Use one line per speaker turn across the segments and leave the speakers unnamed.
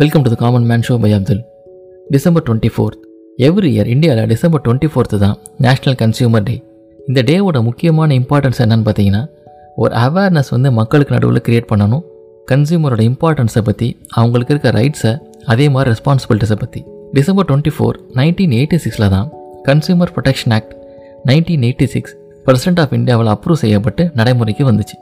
Welcome to the common man show by Abdul December twenty fourth every year இந்தியாவில் December twenty fourth தான் national consumer day இந்த டேவோட முக்கியமான importance என்னன்னு பார்த்தீங்கன்னா ஒரு அவேர்னஸ் வந்து மக்களுக்கு நடுவில் கிரியேட் பண்ணணும். கன்சியூமரோட இம்பார்ட்டன்ஸை பற்றி அவங்களுக்கு இருக்க ரைட்ஸை அதே மாதிரி ரெஸ்பான்சிபிலிட்டிஸை பற்றி December twenty four nineteen eighty சிக்ஸில் தான் consumer protection act nineteen eighty six president of இந்தியாவில் அப்ரூவ் செய்யப்பட்டு நடைமுறைக்கு வந்துச்சு.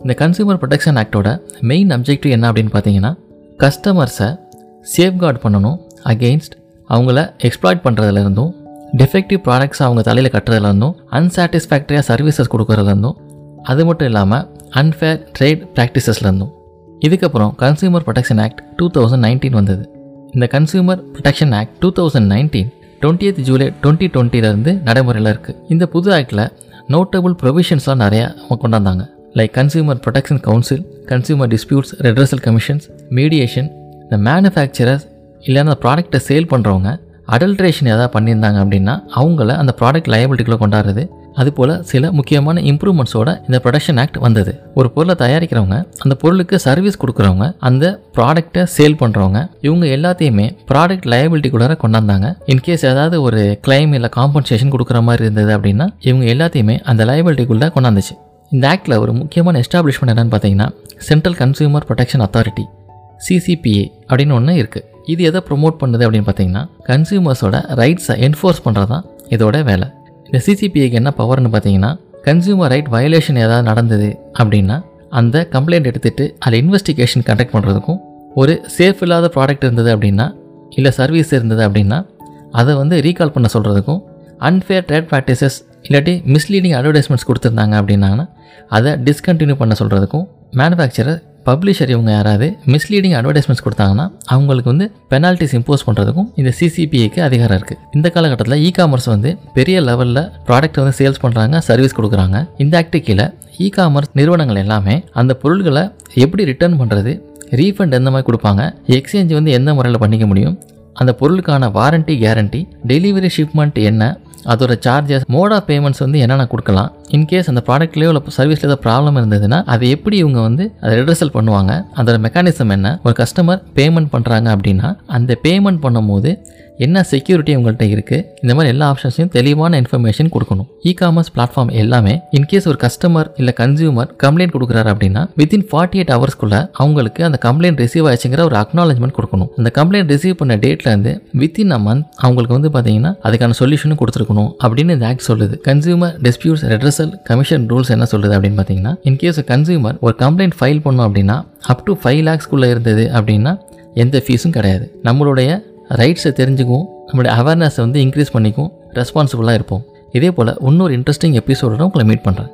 இந்த கன்சியூமர் ப்ரொடெக்ஷன் ஆக்டோட மெயின் அப்ஜெக்டிவ் என்ன அப்படின்னு பார்த்தீங்கன்னா கஸ்டமர்ஸை சேஃப்கார்ட் பண்ணணும் அகெயின்ஸ்ட் அவங்கள எக்ஸ்ப்ளாய்ட் பண்ணுறதுலேருந்தும் டிஃபெக்டிவ் ப்ராடக்ட்ஸ் அவங்க தலையில் கட்டுறதுலேருந்தும் அன்சாட்டிஸ்ஃபேக்டரியாக சர்வீசஸ் கொடுக்குறதுலேருந்தும் அது மட்டும் இல்லாமல் அன்ஃபேர் ட்ரேட் ப்ராக்டிசஸ்லேருந்தும் இதுக்கப்புறம் consumer protection act two thousand nineteen வந்தது. இந்த consumer protection act two thousand nineteen twenty July twenty டுவெண்ட்டிலேருந்து நடைமுறையில் இருக்குது இந்த புது ஆக்டில் நோட்டபுள் ப்ரொவிஷன்ஸ்லாம் நிறையா கொண்டாந்தாங்க like consumer protection council consumer disputes redressal commissions mediation இந்த மேனுஃபேக்சரர்ஸ் இல்லைன்னா அந்த ப்ராடக்ட்டை சேல் பண்ணுறவங்க அடல்ட்ரேஷன் எதாவது பண்ணியிருந்தாங்க அப்படின்னா அவங்கள அந்த ப்ராடக்ட் லயபிலிட்டிக்குள்ளே கொண்டாடுறது. அதுபோல் சில முக்கியமான இம்ப்ரூவ்மெண்ட்ஸோட இந்த ப்ரொடக்ஷன் ஆக்ட் வந்தது. ஒரு பொருளை தயாரிக்கிறவங்க அந்த பொருளுக்கு சர்வீஸ் கொடுக்குறவங்க அந்த ப்ராடக்ட்டை சேல் பண்ணுறவங்க இவங்க எல்லாத்தையுமே ப்ராடக்ட் லயபிலிட்டிக்குள்ளார கொண்டாந்தாங்க. இன்கேஸ் ஏதாவது ஒரு கிளைம் இல்லை காம்பன்சேஷன் கொடுக்குற மாதிரி இருந்தது அப்படின்னா இவங்க எல்லாத்தையுமே அந்த லயபிலிட்டிக்குள்ளே கொண்டாந்துச்சு. இந்த ஆக்டில் ஒரு முக்கியமான எஸ்டாப்ளிஷ்மெண்ட் என்னென்னு பார்த்தீங்கன்னா central consumer protection authority CCPA அப்படின்னு ஒன்று இருக்குது இது எதை ப்ரொமோட் பண்ணுது அப்படின்னு பார்த்தீங்கன்னா கன்சியூமர்ஸோட ரைட்ஸை என்ஃபோர்ஸ் பண்ணுறது தான் இதோட வேலை. இந்த சிசிபிஐக்கு என்ன பவர்னு பார்த்தீங்கன்னா கன்சியூமர் ரைட் வயலேஷன் ஏதாவது நடந்தது அப்படின்னா அந்த கம்ப்ளைண்ட் எடுத்துகிட்டு அதில் இன்வெஸ்டிகேஷன் கண்டக்ட் பண்ணுறதுக்கும் ஒரு சேஃப் இல்லாத ப்ராடக்ட் இருந்தது அப்படின்னா இல்லை சர்வீஸ் இருந்தது அப்படின்னா அதை வந்து ரீகால் பண்ண சொல்கிறதுக்கும் அன்ஃபேர் ட்ரேட் ப்ராக்டிசஸ் இல்லாட்டி மிஸ்லீடிங் அட்வர்டைஸ்மெண்ட்ஸ் கொடுத்துருந்தாங்க அப்படின்னாங்கன்னா அதை டிஸ்கண்டினியூ பண்ண சொல்கிறதுக்கும் மேனுஃபேக்சரர் பப்ளிஷர் இவங்க யாராவது மிஸ்லீடிங் அட்வர்டைஸ்மெண்ட்ஸ் கொடுத்தாங்கன்னா அவங்களுக்கு வந்து பெனால்ட்டிஸ் இம்போஸ் பண்ணுறதுக்கும் இந்த சிசிபிஐக்கு அதிகாரம் இருக்குது இந்த காலகட்டத்தில் இ காமர்ஸ் வந்து பெரிய லெவலில் ப்ராடக்ட் வந்து சேல்ஸ் பண்ணுறாங்க சர்வீஸ் கொடுக்குறாங்க. இந்த ஆக்டு கீழே இ காமர்ஸ் நிறுவனங்கள் எல்லாமே அந்த பொருள்களை எப்படி ரிட்டர்ன் பண்ணுறது ரீஃபண்ட் எந்த மாதிரி கொடுப்பாங்க எக்ஸ்சேஞ்ச் வந்து எந்த முறையில் பண்ணிக்க முடியும் அந்த பொருளுக்கான வாரண்டி கேரண்டி டெலிவரி ஷிப்மெண்ட் என்ன அதோட சார்ஜஸ் மோட் ஆஃப் பேமெண்ட்ஸ் வந்து என்னென்ன கொடுக்கலாம்? இன்கேஸ் அந்த ப்ராடக்ட்லேயோ இல்லை சர்வீஸில் ஏதாவது ப்ராப்ளம் இருந்ததுன்னா அதை எப்படி இவங்க வந்து அதை ரிட்ரஸல் பண்ணுவாங்க? அதோட மெக்கானிசம் என்ன? ஒரு கஸ்டமர் பேமெண்ட் பண்ணுறாங்க அப்படின்னா அந்த பேமெண்ட் பண்ணும்போது என்ன செக்யூரிட்டி உங்கள்கிட்ட இருக்குது இந்த மாதிரி எல்லா ஆப்ஷன்ஸையும் தெளிவான இன்ஃபர்மேஷன் கொடுக்கணும். இ காமர்ஸ் பிளாட்ஃபார்ம் எல்லாமே இன்கேஸ் ஒரு கஸ்டமர் இல்லை கன்சியூமர் கம்ப்ளைண்ட் கொடுக்குறாரு அப்படின்னா வித்தின் ஃபார்ட்டி எயிட் ஹவர்ஸ்க்குள்ள அவங்களுக்கு அந்த கம்ப்ளைண்ட் ரிசீவ் ஆச்சுங்கிற ஒரு அக்னாலஜ்மெண்ட் கொடுக்கணும். அந்த கம்ப்ளைண்ட் ரிசீவ் பண்ண டேட்லேருந்து வித்தின் அ மந்த் அவங்களுக்கு வந்து பார்த்தீங்கன்னா அதுக்கான சொல்யூஷனும் கொடுத்துருக்கணும் அப்படின்னு இந்த ஆக்ட் சொல்லுது. Consumer disputes redressal commission rules என்ன சொல்லுது அப்படின்னு பார்த்தீங்கன்னா இன்கேஸ் கன்சியூமர் ஒரு கம்ப்ளைண்ட் ஃபைல் பண்ணோம் அப்படின்னா அப் டு ஃபைவ் லேக்ஸ்க்குள்ளே இருந்தது அப்படின்னா எந்த ஃபீஸும் கிடையாது. நம்மளுடைய ரைட்ஸை தெரிஞ்சுக்குவோம் நம்மளுடைய அவேர்னஸை வந்து இன்க்ரீஸ் பண்ணிக்கும் ரெஸ்பான்சிபிளாக இருப்போம். இதே போல் இன்னொரு இன்ட்ரெஸ்டிங் எபிசோடோட உங்களை மீட் பண்ணுறேன்